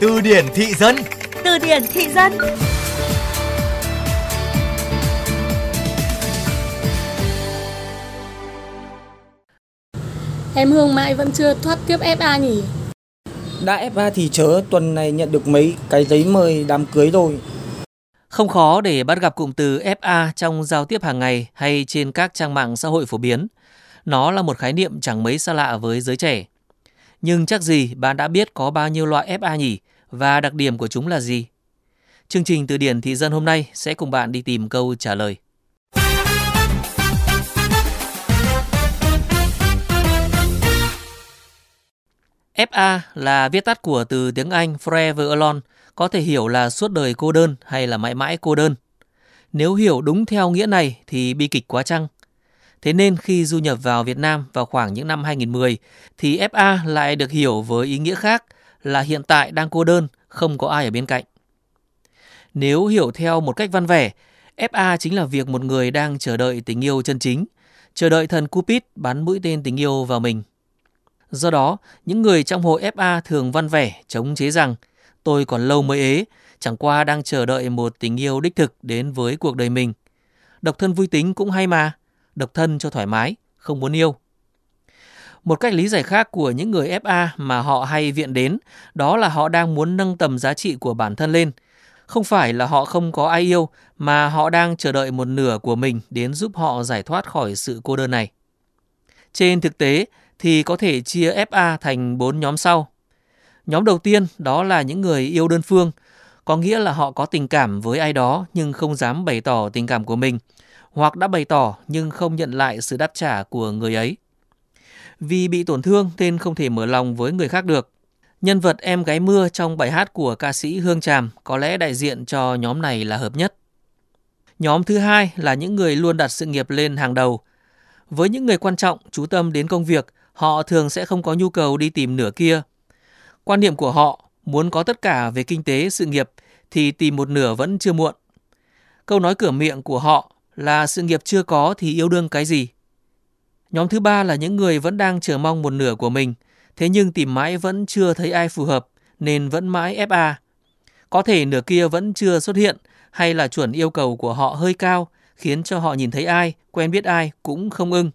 Từ điển thị dân Từ điển thị dân Em Hương mãi vẫn chưa thoát kiếp FA nhỉ? Đã FA thì chớ tuần này nhận được mấy cái giấy mời đám cưới rồi. Không khó để bắt gặp cụm từ FA trong giao tiếp hàng ngày hay trên các trang mạng xã hội phổ biến. Nó là một khái niệm chẳng mấy xa lạ với giới trẻ. Nhưng chắc gì bạn đã biết có bao nhiêu loại FA nhỉ và đặc điểm của chúng là gì? Chương trình Từ điển thị dân hôm nay sẽ cùng bạn đi tìm câu trả lời. FA là viết tắt của từ tiếng Anh Forever Alone, có thể hiểu là suốt đời cô đơn hay là mãi mãi cô đơn. Nếu hiểu đúng theo nghĩa này thì bi kịch quá chăng? Thế nên khi du nhập vào Việt Nam vào khoảng những năm 2010 thì FA lại được hiểu với ý nghĩa khác là hiện tại đang cô đơn, không có ai ở bên cạnh. Nếu hiểu theo một cách văn vẻ, FA chính là việc một người đang chờ đợi tình yêu chân chính, chờ đợi thần Cupid bắn mũi tên tình yêu vào mình. Do đó, những người trong hội FA thường văn vẻ chống chế rằng tôi còn lâu mới ế, chẳng qua đang chờ đợi một tình yêu đích thực đến với cuộc đời mình. Độc thân vui tính cũng hay mà, độc thân cho thoải mái, không muốn yêu. Một cách lý giải khác của những người FA mà họ hay viện đến đó là họ đang muốn nâng tầm giá trị của bản thân lên. Không phải là họ không có ai yêu mà họ đang chờ đợi một nửa của mình đến giúp họ giải thoát khỏi sự cô đơn này. Trên thực tế thì có thể chia FA thành 4 nhóm sau. Nhóm đầu tiên đó là những người yêu đơn phương, có nghĩa là họ có tình cảm với ai đó nhưng không dám bày tỏ tình cảm của mình, hoặc đã bày tỏ nhưng không nhận lại sự đáp trả của người ấy. Vì bị tổn thương nên không thể mở lòng với người khác được. Nhân vật em gái mưa trong bài hát của ca sĩ Hương Tràm có lẽ đại diện cho nhóm này là hợp nhất. Nhóm thứ hai là những người luôn đặt sự nghiệp lên hàng đầu. Với những người quan trọng, chú tâm đến công việc, họ thường sẽ không có nhu cầu đi tìm nửa kia. Quan niệm của họ muốn có tất cả về kinh tế, sự nghiệp thì tìm một nửa vẫn chưa muộn. Câu nói cửa miệng của họ là sự nghiệp chưa có thì yêu đương cái gì. Nhóm thứ ba là những người vẫn đang chờ mong một nửa của mình, thế nhưng tìm mãi vẫn chưa thấy ai phù hợp nên vẫn mãi FA. Có thể nửa kia vẫn chưa xuất hiện hay là chuẩn yêu cầu của họ hơi cao khiến cho họ nhìn thấy ai, quen biết ai cũng không ưng.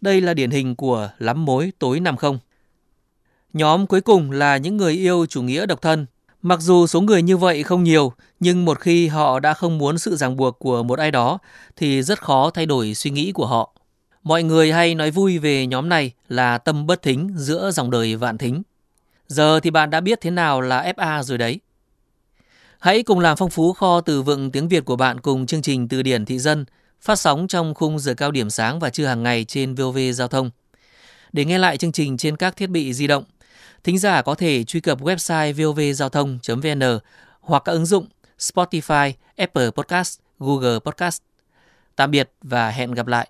Đây là điển hình của lắm mối tối nằm không. Nhóm cuối cùng là những người yêu chủ nghĩa độc thân. Mặc dù số người như vậy không nhiều, nhưng một khi họ đã không muốn sự ràng buộc của một ai đó thì rất khó thay đổi suy nghĩ của họ. Mọi người hay nói vui về nhóm này là tâm bất thính giữa dòng đời vạn thính. Giờ thì bạn đã biết thế nào là FA rồi đấy. Hãy cùng làm phong phú kho từ vựng tiếng Việt của bạn cùng chương trình Từ điển thị dân phát sóng trong khung giờ cao điểm sáng và trưa hàng ngày trên VOV Giao thông. Để nghe lại chương trình trên các thiết bị di động, thính giả có thể truy cập website vovgiao thông.vn hoặc các ứng dụng Spotify, Apple Podcast, Google Podcast. Tạm biệt và hẹn gặp lại.